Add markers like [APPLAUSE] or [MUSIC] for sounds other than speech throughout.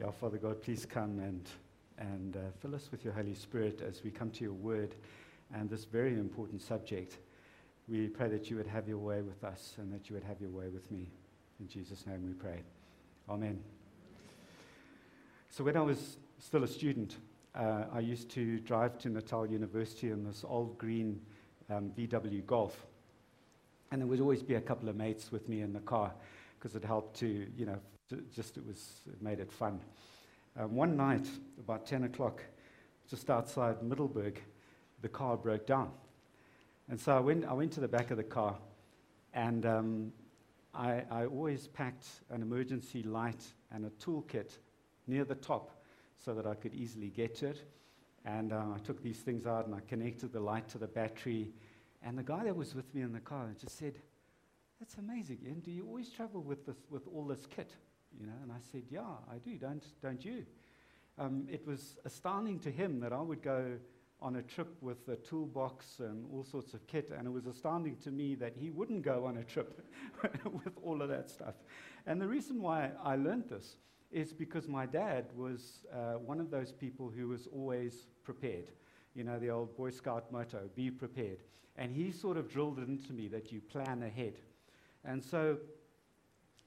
Yeah, Father God, please come and, and uh, fill us with your Holy Spirit as we come to your word and this very important subject. We pray that you would have your way with us and that you would have your way with me. In Jesus' name we pray. Amen. So, when I was still a student, uh, I used to drive to Natal University in this old green um, VW Golf. And there would always be a couple of mates with me in the car because it helped to, you know, just it was, it made it fun. Um, one night, about 10 o'clock, just outside Middelburg, the car broke down. And so I went, I went to the back of the car, and um, I, I always packed an emergency light and a toolkit near the top so that I could easily get to it. And uh, I took these things out and I connected the light to the battery. And the guy that was with me in the car just said, That's amazing. And do you always travel with, this, with all this kit? You know, and I said, Yeah, I do. Don't, don't you? Um, it was astounding to him that I would go on a trip with a toolbox and all sorts of kit, and it was astounding to me that he wouldn't go on a trip [LAUGHS] with all of that stuff. And the reason why I learned this is because my dad was uh, one of those people who was always prepared. You know, the old Boy Scout motto, be prepared. And he sort of drilled it into me that you plan ahead. And so,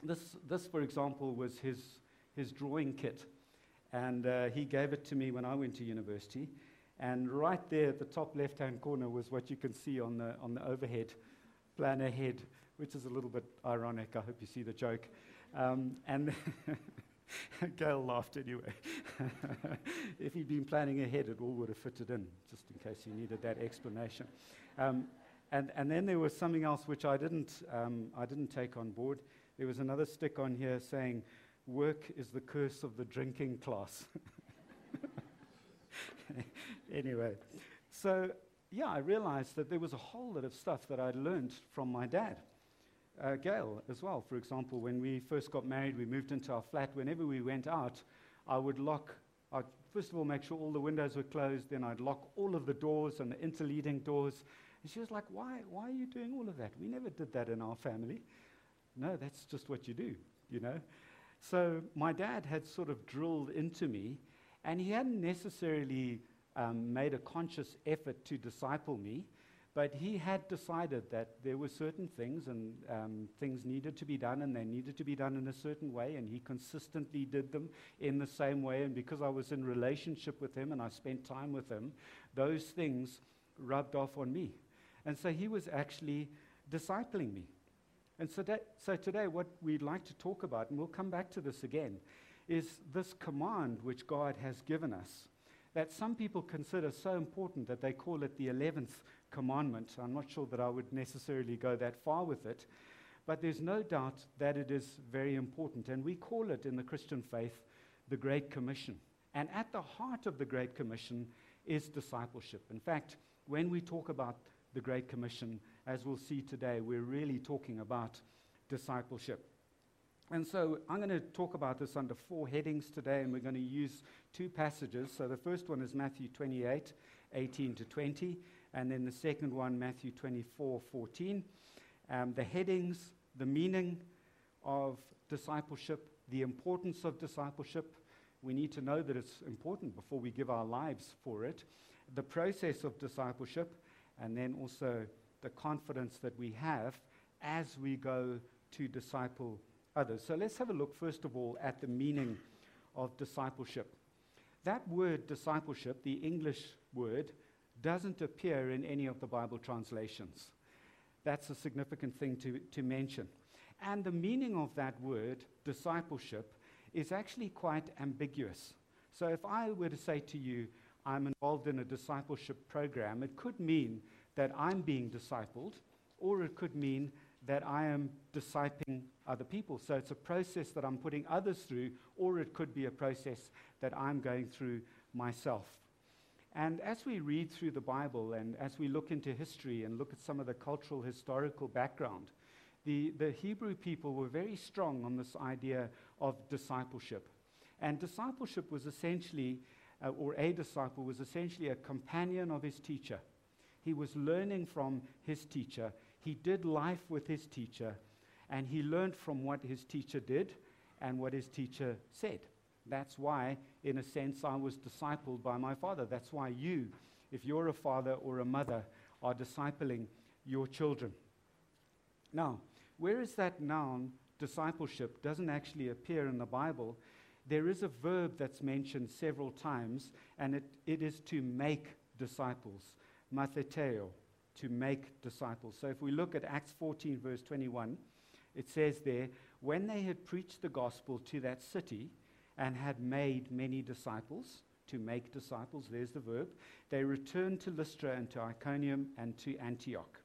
this, this for example, was his, his drawing kit. And uh, he gave it to me when I went to university. And right there at the top left hand corner was what you can see on the, on the overhead plan ahead, which is a little bit ironic. I hope you see the joke. Um, and [LAUGHS] Gail laughed anyway. [LAUGHS] if he'd been planning ahead, it all would have fitted in, just in case you needed that explanation. Um, and, and then there was something else which I didn't, um, I didn't take on board. There was another stick on here saying, Work is the curse of the drinking class. [LAUGHS] anyway, so yeah, I realized that there was a whole lot of stuff that I'd learned from my dad uh, Gail as well. For example, when we first got married, we moved into our flat. Whenever we went out, I would lock, I'd first of all make sure all the windows were closed, then I'd lock all of the doors and the interleading doors. And she was like, why, why are you doing all of that? We never did that in our family. No, that's just what you do, you know. So my dad had sort of drilled into me, and he hadn't necessarily um, made a conscious effort to disciple me. But he had decided that there were certain things and um, things needed to be done and they needed to be done in a certain way, and he consistently did them in the same way. And because I was in relationship with him and I spent time with him, those things rubbed off on me. And so he was actually discipling me. And so, that, so today, what we'd like to talk about, and we'll come back to this again, is this command which God has given us that some people consider so important that they call it the 11th commandment. I'm not sure that I would necessarily go that far with it, but there's no doubt that it is very important. And we call it in the Christian faith the Great Commission. And at the heart of the Great Commission is discipleship. In fact, when we talk about the Great Commission, as we'll see today, we're really talking about discipleship. And so I'm going to talk about this under four headings today, and we're going to use two passages. So the first one is Matthew 28, 18 to 20, and then the second one, Matthew 24 14. Um, the headings, the meaning of discipleship, the importance of discipleship. We need to know that it's important before we give our lives for it. The process of discipleship, and then also the confidence that we have as we go to disciple others. So let's have a look, first of all, at the meaning of discipleship. That word discipleship, the English word, doesn't appear in any of the Bible translations. That's a significant thing to, to mention. And the meaning of that word, discipleship, is actually quite ambiguous. So if I were to say to you, I'm involved in a discipleship program, it could mean that I'm being discipled, or it could mean that I am discipling other people. So it's a process that I'm putting others through, or it could be a process that I'm going through myself. And as we read through the Bible and as we look into history and look at some of the cultural, historical background, the, the Hebrew people were very strong on this idea of discipleship. And discipleship was essentially, uh, or a disciple was essentially a companion of his teacher. He was learning from his teacher. He did life with his teacher, and he learned from what his teacher did and what his teacher said. That's why, in a sense, I was discipled by my father. That's why you, if you're a father or a mother, are discipling your children. Now, where is that noun, discipleship, doesn't actually appear in the Bible, there is a verb that's mentioned several times, and it, it is to make disciples. Matheteuo, to make disciples. So if we look at Acts 14, verse 21, it says there, when they had preached the gospel to that city and had made many disciples, to make disciples, there's the verb, they returned to Lystra and to Iconium and to Antioch.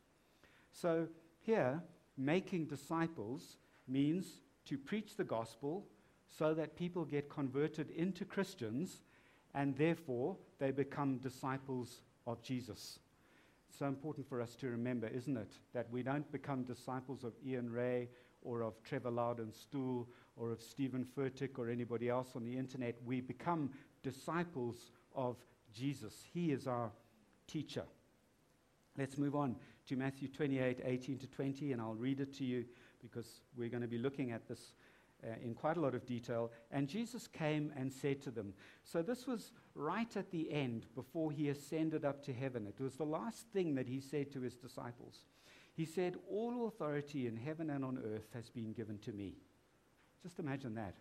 So here, making disciples means to preach the gospel so that people get converted into Christians and therefore they become disciples of Jesus. So important for us to remember, isn't it? That we don't become disciples of Ian Rea or of Trevor Loudon Stool or of Steven Furtick or anybody else on the internet. We become disciples of Jesus. He is our teacher. Let's move on to Matthew 28 18 to 20, and I'll read it to you because we're going to be looking at this uh, in quite a lot of detail. And Jesus came and said to them, So this was right at the end before he ascended up to heaven. It was the last thing that he said to his disciples. He said, All authority in heaven and on earth has been given to me. Just imagine that.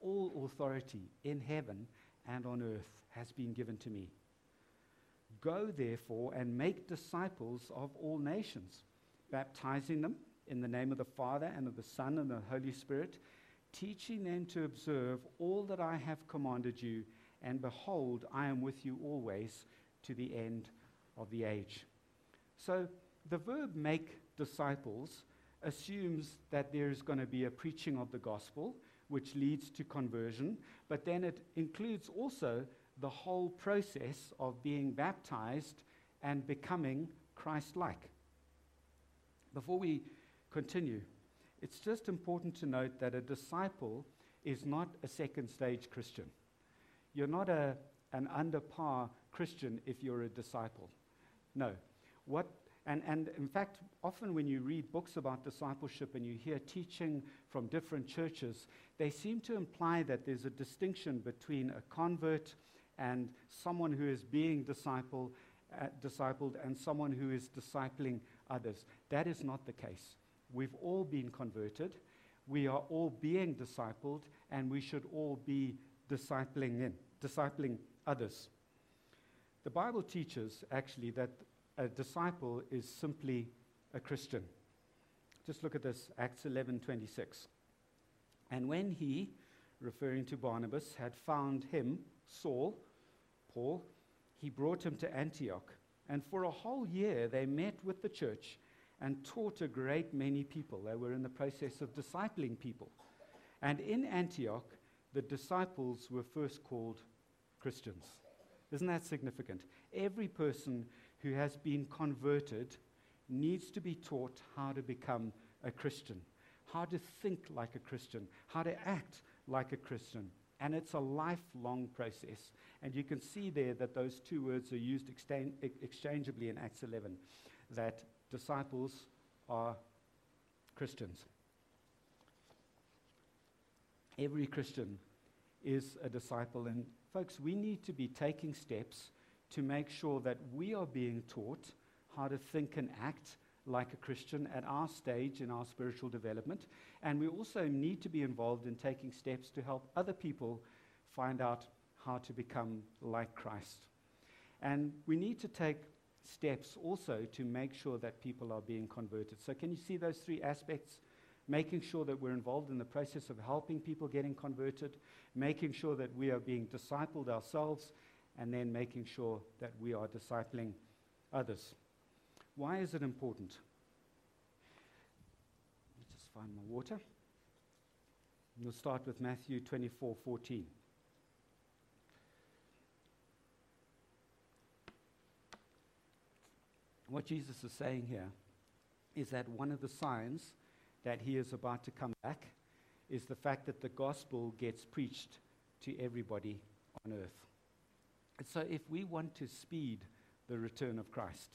All authority in heaven and on earth has been given to me. Go, therefore, and make disciples of all nations, baptizing them in the name of the Father and of the Son and the Holy Spirit, teaching them to observe all that I have commanded you, and behold, I am with you always to the end of the age. So the verb make disciples assumes that there's going to be a preaching of the gospel, which leads to conversion, but then it includes also the whole process of being baptized and becoming Christ like. Before we continue, it's just important to note that a disciple is not a second stage Christian. You're not a, an under par Christian if you're a disciple. No. What, and, and in fact, often when you read books about discipleship and you hear teaching from different churches, they seem to imply that there's a distinction between a convert and someone who is being disciple, uh, discipled and someone who is discipling others. That is not the case. We've all been converted. We are all being discipled, and we should all be discipling in, discipling others. The Bible teaches actually that a disciple is simply a Christian. Just look at this, Acts 11:26. And when he, referring to Barnabas, had found him, Saul, Paul, he brought him to Antioch. And for a whole year they met with the church and taught a great many people. They were in the process of discipling people. And in Antioch, the disciples were first called Christians. Isn't that significant? Every person who has been converted needs to be taught how to become a Christian, how to think like a Christian, how to act like a Christian. And it's a lifelong process. And you can see there that those two words are used exchangeably in Acts 11 that disciples are Christians. Every Christian is a disciple. And folks, we need to be taking steps to make sure that we are being taught how to think and act like a Christian at our stage in our spiritual development. And we also need to be involved in taking steps to help other people find out how to become like Christ. And we need to take steps also to make sure that people are being converted. So, can you see those three aspects? Making sure that we're involved in the process of helping people getting converted, making sure that we are being discipled ourselves, and then making sure that we are discipling others. Why is it important? Let me just find my water. We'll start with Matthew 24 14. What Jesus is saying here is that one of the signs that he is about to come back is the fact that the gospel gets preached to everybody on earth. And so, if we want to speed the return of Christ,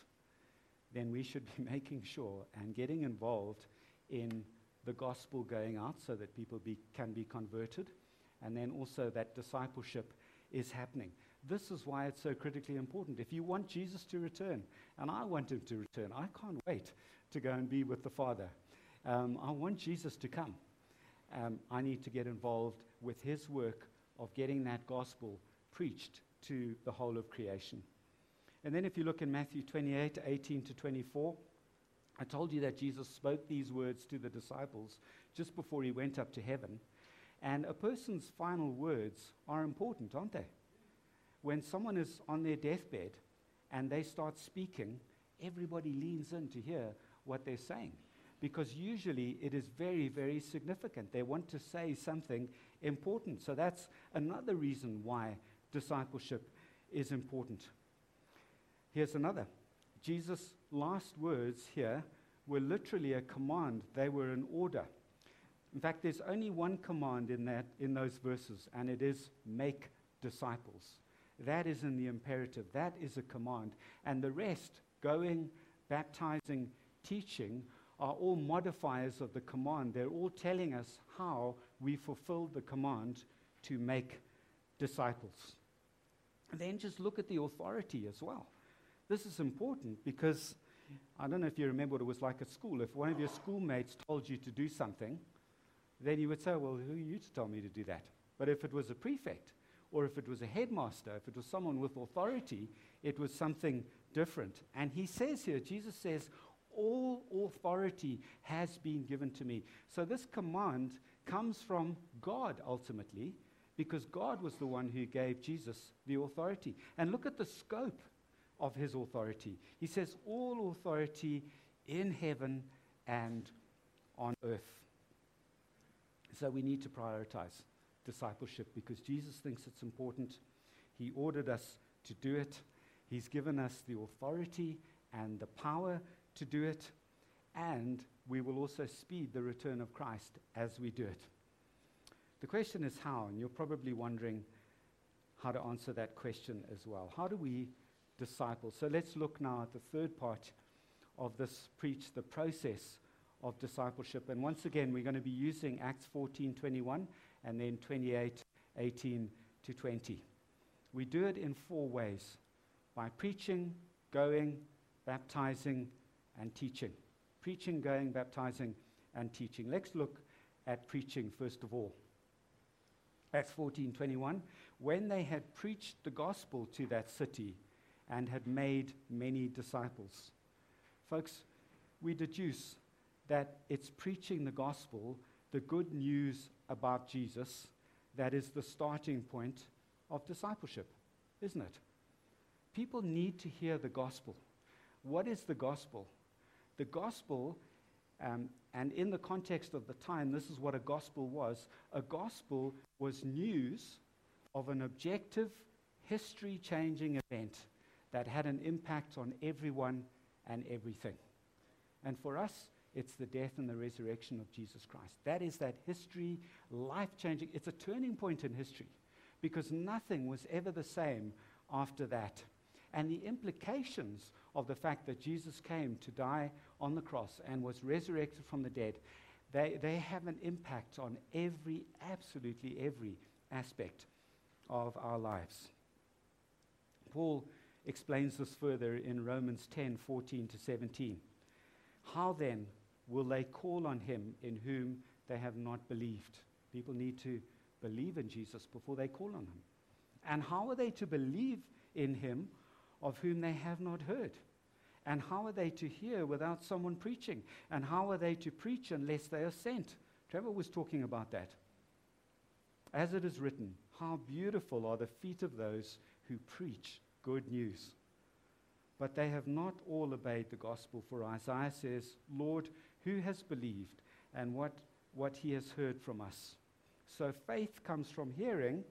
then we should be [LAUGHS] making sure and getting involved in the gospel going out so that people be, can be converted, and then also that discipleship is happening. This is why it's so critically important. If you want Jesus to return, and I want him to return, I can't wait to go and be with the Father. Um, I want Jesus to come. Um, I need to get involved with his work of getting that gospel preached to the whole of creation. And then if you look in Matthew 28 18 to 24, I told you that Jesus spoke these words to the disciples just before he went up to heaven. And a person's final words are important, aren't they? When someone is on their deathbed and they start speaking, everybody leans in to hear what they're saying. Because usually it is very, very significant. They want to say something important. So that's another reason why discipleship is important. Here's another Jesus' last words here were literally a command, they were an order. In fact, there's only one command in, that, in those verses, and it is make disciples. That is in the imperative. That is a command. And the rest, going, baptizing, teaching, are all modifiers of the command. They're all telling us how we fulfill the command to make disciples. And then just look at the authority as well. This is important because I don't know if you remember what it was like at school. If one of your schoolmates told you to do something, then you would say, Well, who are you to tell me to do that? But if it was a prefect, or if it was a headmaster, if it was someone with authority, it was something different. And he says here, Jesus says, All authority has been given to me. So this command comes from God ultimately, because God was the one who gave Jesus the authority. And look at the scope of his authority. He says, All authority in heaven and on earth. So we need to prioritize discipleship because Jesus thinks it's important. He ordered us to do it, He's given us the authority and the power to do it, and we will also speed the return of Christ as we do it. The question is how, and you're probably wondering how to answer that question as well. How do we disciple? So let's look now at the third part of this preach, the process of discipleship. And once again, we're going to be using Acts 14 21 and then 28 18 to 20. We do it in four ways by preaching, going, baptizing, and teaching. Preaching, going, baptizing, and teaching. Let's look at preaching first of all. Acts 14:21 when they had preached the gospel to that city and had made many disciples. Folks, we deduce that it's preaching the gospel, the good news about Jesus, that is the starting point of discipleship, isn't it? People need to hear the gospel. What is the gospel? The gospel, um, and in the context of the time, this is what a gospel was. A gospel was news of an objective, history changing event that had an impact on everyone and everything. And for us, it's the death and the resurrection of Jesus Christ. That is that history, life changing. It's a turning point in history because nothing was ever the same after that. And the implications of the fact that Jesus came to die on the cross and was resurrected from the dead, they, they have an impact on every, absolutely every aspect of our lives. Paul explains this further in Romans 10 14 to 17. How then will they call on him in whom they have not believed? People need to believe in Jesus before they call on him. And how are they to believe in him of whom they have not heard? And how are they to hear without someone preaching? And how are they to preach unless they are sent? Trevor was talking about that. As it is written, how beautiful are the feet of those who preach good news. But they have not all obeyed the gospel, for Isaiah says, Lord, who has believed and what, what he has heard from us? So faith comes from hearing,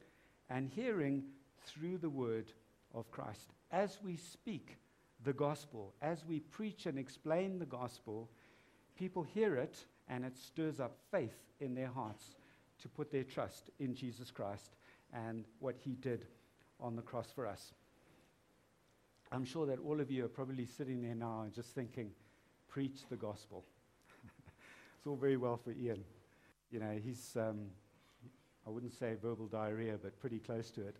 and hearing through the word of Christ. As we speak the gospel, as we preach and explain the gospel, people hear it and it stirs up faith in their hearts to put their trust in Jesus Christ and what he did on the cross for us. I'm sure that all of you are probably sitting there now and just thinking, preach the gospel. It's all very well for Ian. You know, he's, um, I wouldn't say verbal diarrhea, but pretty close to it.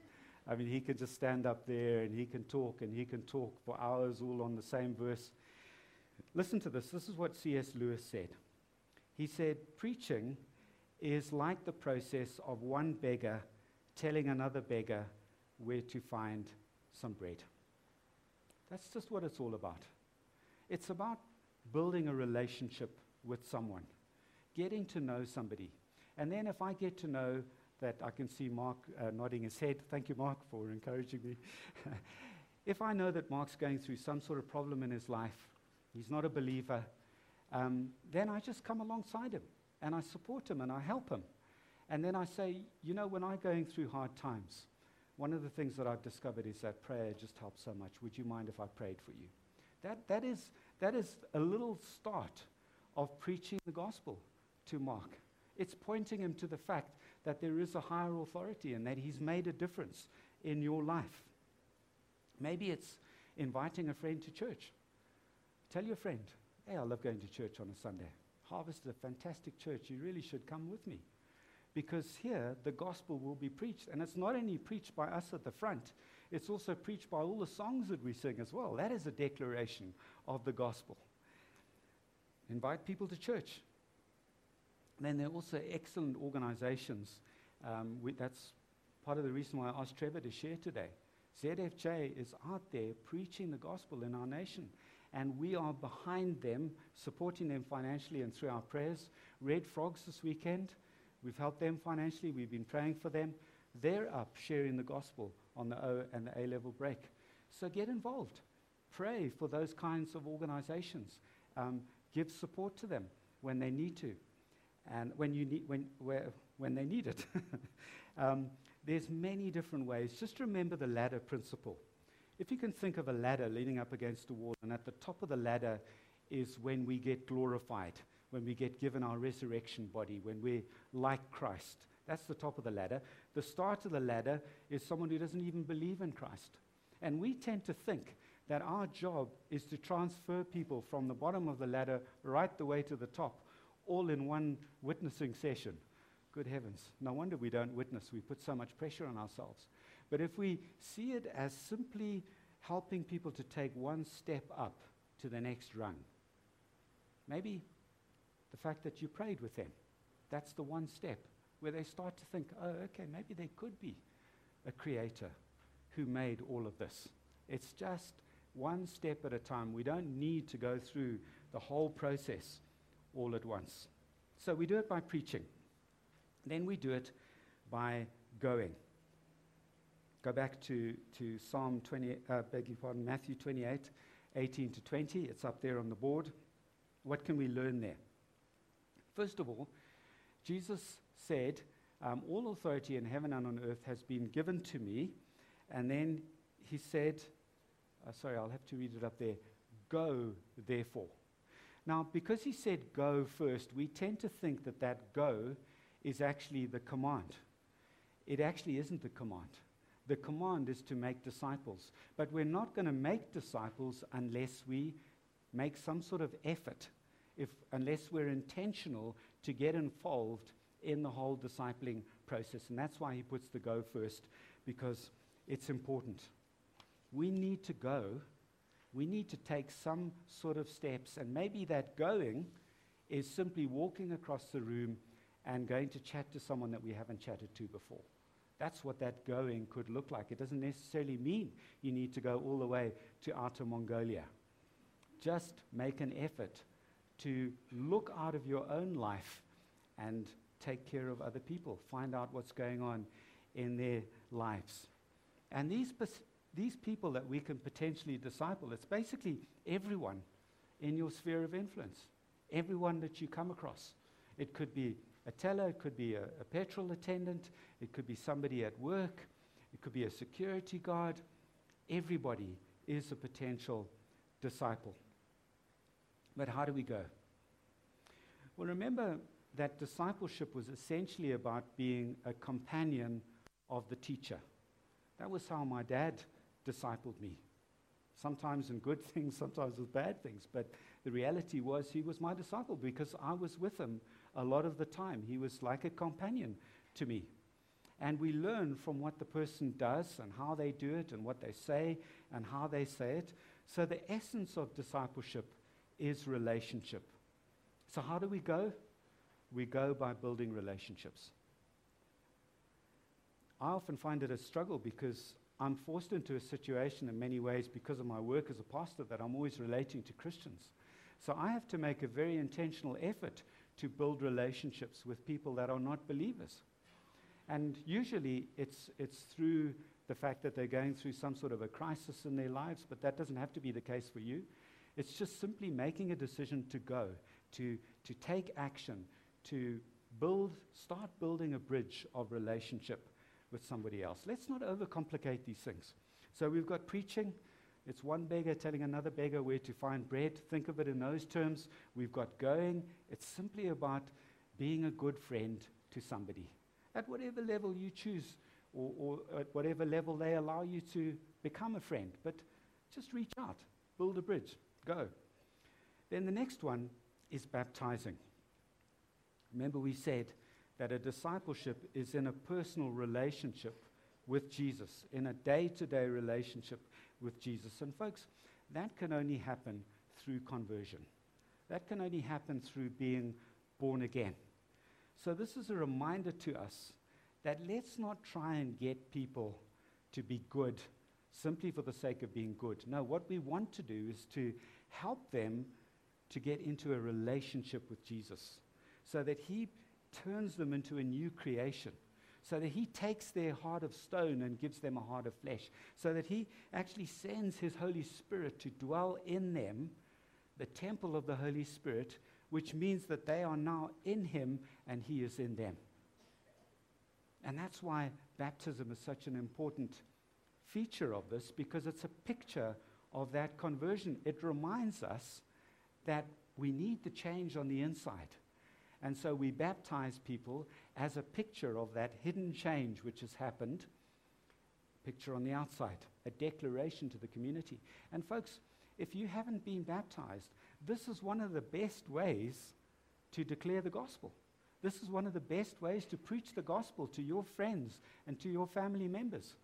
I mean, he can just stand up there and he can talk and he can talk for hours all on the same verse. Listen to this. This is what C.S. Lewis said. He said, Preaching is like the process of one beggar telling another beggar where to find some bread. That's just what it's all about. It's about building a relationship with someone, getting to know somebody. And then if I get to know that I can see Mark uh, nodding his head, [LAUGHS] thank you, Mark, for encouraging me. [LAUGHS] if I know that Mark's going through some sort of problem in his life, he's not a believer, um, then I just come alongside him and I support him and I help him. And then I say, you know, when I'm going through hard times, one of the things that I've discovered is that prayer just helps so much. Would you mind if I prayed for you? That, that, is, that is a little start of preaching the gospel to Mark. It's pointing him to the fact that there is a higher authority and that he's made a difference in your life. Maybe it's inviting a friend to church. Tell your friend, hey, I love going to church on a Sunday. Harvest is a fantastic church. You really should come with me because here the gospel will be preached. And it's not only preached by us at the front, it's also preached by all the songs that we sing as well. That is a declaration of the gospel. Invite people to church. Then there are also excellent organizations. Um, we, that's part of the reason why I asked Trevor to share today. ZFJ is out there preaching the gospel in our nation. And we are behind them, supporting them financially and through our prayers. Red Frogs this weekend, We've helped them financially. We've been praying for them. They're up sharing the gospel on the O and the A level break. So get involved. Pray for those kinds of organizations. Um, give support to them when they need to and when, you need, when, where, when they need it. [LAUGHS] um, there's many different ways. Just remember the ladder principle. If you can think of a ladder leaning up against a wall, and at the top of the ladder is when we get glorified when we get given our resurrection body, when we're like Christ. That's the top of the ladder. The start of the ladder is someone who doesn't even believe in Christ. And we tend to think that our job is to transfer people from the bottom of the ladder right the way to the top, all in one witnessing session. Good heavens. No wonder we don't witness. We put so much pressure on ourselves. But if we see it as simply helping people to take one step up to the next rung, maybe the fact that you prayed with them. That's the one step where they start to think, oh, okay, maybe there could be a creator who made all of this. It's just one step at a time. We don't need to go through the whole process all at once. So we do it by preaching. Then we do it by going. Go back to, to Psalm 20, uh, beg your pardon, Matthew 28, 18 to 20. It's up there on the board. What can we learn there? First of all, Jesus said, um, All authority in heaven and on earth has been given to me. And then he said, uh, Sorry, I'll have to read it up there. Go, therefore. Now, because he said go first, we tend to think that that go is actually the command. It actually isn't the command. The command is to make disciples. But we're not going to make disciples unless we make some sort of effort if, unless we're intentional to get involved in the whole discipling process. And that's why he puts the go first, because it's important. We need to go. We need to take some sort of steps. And maybe that going is simply walking across the room and going to chat to someone that we haven't chatted to before. That's what that going could look like. It doesn't necessarily mean you need to go all the way to outer Mongolia. Just make an effort to look out of your own life and take care of other people, find out what's going on in their lives. And these, these people that we can potentially disciple, it's basically everyone in your sphere of influence, everyone that you come across. It could be a teller, it could be a, a petrol attendant, it could be somebody at work, it could be a security guard. Everybody is a potential disciple. But how do we go? Well, remember that discipleship was essentially about being a companion of the teacher. That was how my dad discipled me. Sometimes in good [LAUGHS] things, sometimes with bad things. But the reality was he was my disciple because I was with him a lot of the time. He was like a companion to me. And we learn from what the person does and how they do it and what they say and how they say it. So, the essence of discipleship is relationship. So, how do we go? We go by building relationships. I often find it a struggle because I'm forced into a situation in many ways because of my work as a pastor that I'm always relating to Christians. So I have to make a very intentional effort to build relationships with people that are not believers. And usually it's, it's through the fact that they're going through some sort of a crisis in their lives, but that doesn't have to be the case for you. It's just simply making a decision to go, to, to take action, to build, start building a bridge of relationship with somebody else. Let's not overcomplicate these things. So we've got preaching. It's one beggar telling another beggar where to find bread. Think of it in those terms. We've got going. It's simply about being a good friend to somebody at whatever level you choose or, or at whatever level they allow you to become a friend. But just reach out, build a bridge, go. Then the next one is baptizing. Remember, we said that a discipleship is in a personal relationship with Jesus, in a day to day relationship with Jesus. And, folks, that can only happen through conversion. That can only happen through being born again. So, this is a reminder to us that let's not try and get people to be good simply for the sake of being good. No, what we want to do is to help them to get into a relationship with Jesus so that He turns them into a new creation. So that he takes their heart of stone and gives them a heart of flesh. So that he actually sends his Holy Spirit to dwell in them, the temple of the Holy Spirit, which means that they are now in him and he is in them. And that's why baptism is such an important feature of this, because it's a picture of that conversion. It reminds us that we need the change on the inside. And so we baptize people as a picture of that hidden change which has happened. Picture on the outside, a declaration to the community. And folks, if you haven't been baptized, this is one of the best ways to declare the gospel. This is one of the best ways to preach the gospel to your friends and to your family members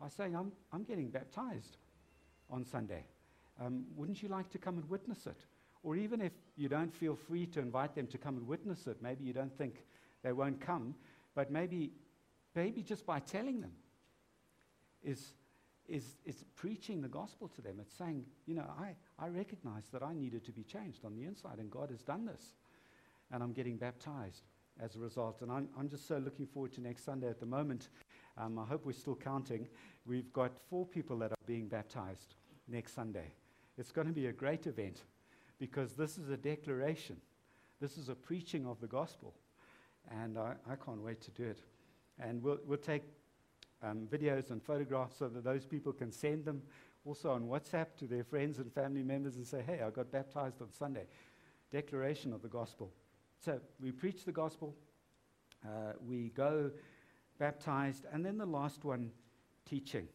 by saying, I'm, I'm getting baptized on Sunday. Um, wouldn't you like to come and witness it? Or even if you don't feel free to invite them to come and witness it, maybe you don't think they won't come, but maybe, maybe just by telling them is, is, is preaching the gospel to them. It's saying, you know, I, I recognize that I needed to be changed on the inside, and God has done this. And I'm getting baptized as a result. And I'm, I'm just so looking forward to next Sunday at the moment. Um, I hope we're still counting. We've got four people that are being baptized next Sunday. It's going to be a great event because this is a declaration. This is a preaching of the gospel. And I, I can't wait to do it. And we'll, we'll take um, videos and photographs so that those people can send them also on WhatsApp to their friends and family members and say, hey, I got baptized on Sunday. Declaration of the gospel. So we preach the gospel, uh, we go baptized, and then the last one, teaching.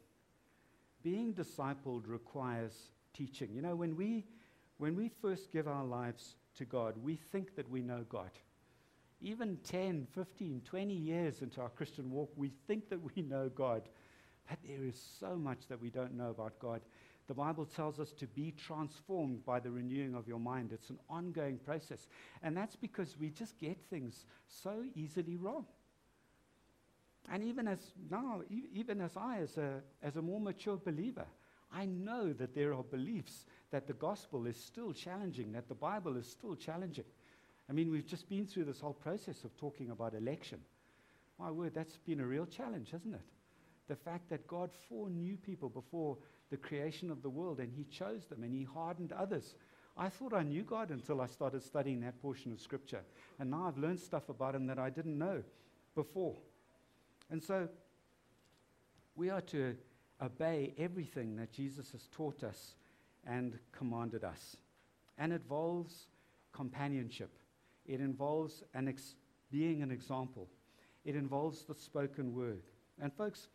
Being discipled requires teaching. You know, when we when we first give our lives to God, we think that we know God. Even 10, 15, 20 years into our Christian walk, we think that we know God. But there is so much that we don't know about God. The Bible tells us to be transformed by the renewing of your mind. It's an ongoing process. And that's because we just get things so easily wrong. And even as now, even as I, as a, as a more mature believer, I know that there are beliefs that the gospel is still challenging, that the Bible is still challenging. I mean, we've just been through this whole process of talking about election. My word, that's been a real challenge, hasn't it? The fact that God foreknew people before the creation of the world and He chose them and He hardened others. I thought I knew God until I started studying that portion of Scripture. And now I've learned stuff about Him that I didn't know before. And so we are to obey everything that Jesus has taught us and commanded us. And it involves companionship, it involves an ex- being an example, it involves the spoken word. And, folks,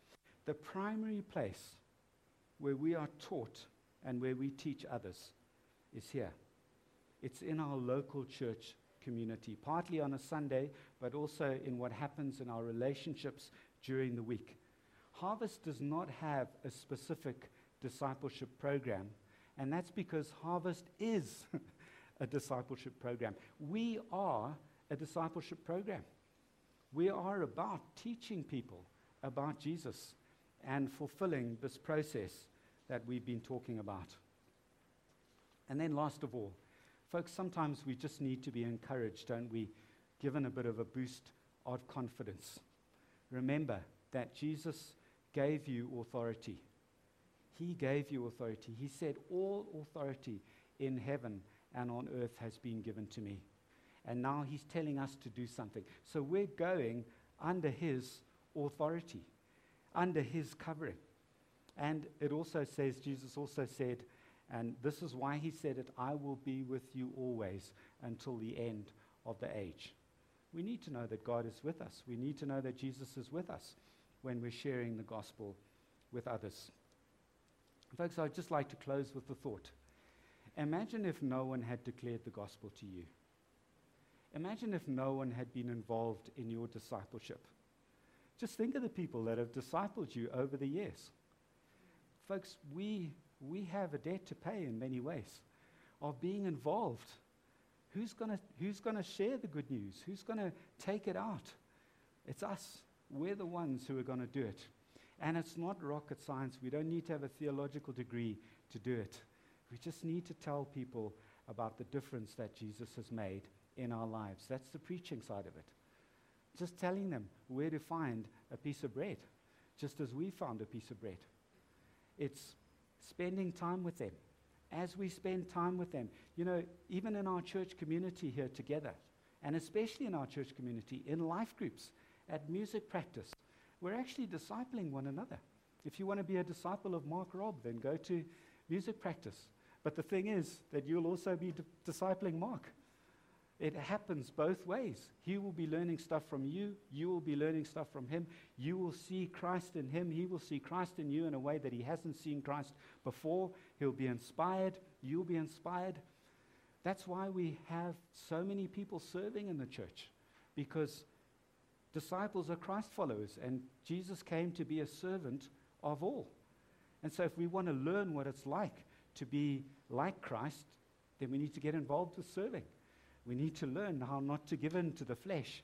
the primary place where we are taught and where we teach others is here. It's in our local church community, partly on a Sunday, but also in what happens in our relationships during the week. Harvest does not have a specific discipleship program, and that's because Harvest is [LAUGHS] a discipleship program. We are a discipleship program. We are about teaching people about Jesus and fulfilling this process that we've been talking about. And then, last of all, folks, sometimes we just need to be encouraged, don't we? Given a bit of a boost of confidence. Remember that Jesus gave you authority. He gave you authority. He said, All authority in heaven and on earth has been given to me. And now he's telling us to do something. So we're going under his authority, under his covering. And it also says, Jesus also said, and this is why he said it, I will be with you always until the end of the age. We need to know that God is with us. We need to know that Jesus is with us when we're sharing the gospel with others. Folks, I'd just like to close with the thought. Imagine if no one had declared the gospel to you. Imagine if no one had been involved in your discipleship. Just think of the people that have discipled you over the years. Folks, we, we have a debt to pay in many ways of being involved. Who's going who's gonna share the good news? Who's going to take it out? It's us. We're the ones who are going to do it. And it's not rocket science. We don't need to have a theological degree to do it. We just need to tell people about the difference that Jesus has made in our lives. That's the preaching side of it. Just telling them where to find a piece of bread, just as we found a piece of bread. It's spending time with them. As we spend time with them, you know, even in our church community here together, and especially in our church community, in life groups, at music practice, we're actually discipling one another. If you want to be a disciple of Mark Robb, then go to music practice. But the thing is that you'll also be discipling Mark. It happens both ways. He will be learning stuff from you. You will be learning stuff from him. You will see Christ in him. He will see Christ in you in a way that he hasn't seen Christ before. He'll be inspired. You'll be inspired. That's why we have so many people serving in the church, because disciples are Christ followers, and Jesus came to be a servant of all. And so, if we want to learn what it's like to be like Christ, then we need to get involved with serving. We need to learn how not to give in to the flesh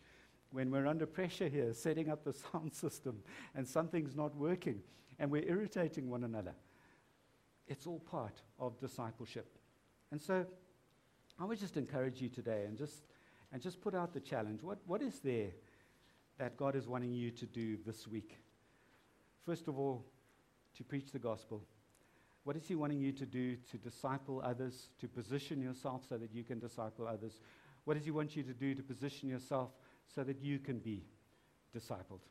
when we're under pressure here, [LAUGHS] setting up the [LAUGHS] sound system, and something's not working, and we're irritating one another. It's all part of discipleship. And so, I would just encourage you today and just, and just put out the challenge. What, what is there that God is wanting you to do this week? First of all, to preach the gospel. What is He wanting you to do to disciple others, to position yourself so that you can disciple others? What does He want you to do to position yourself so that you can be discipled?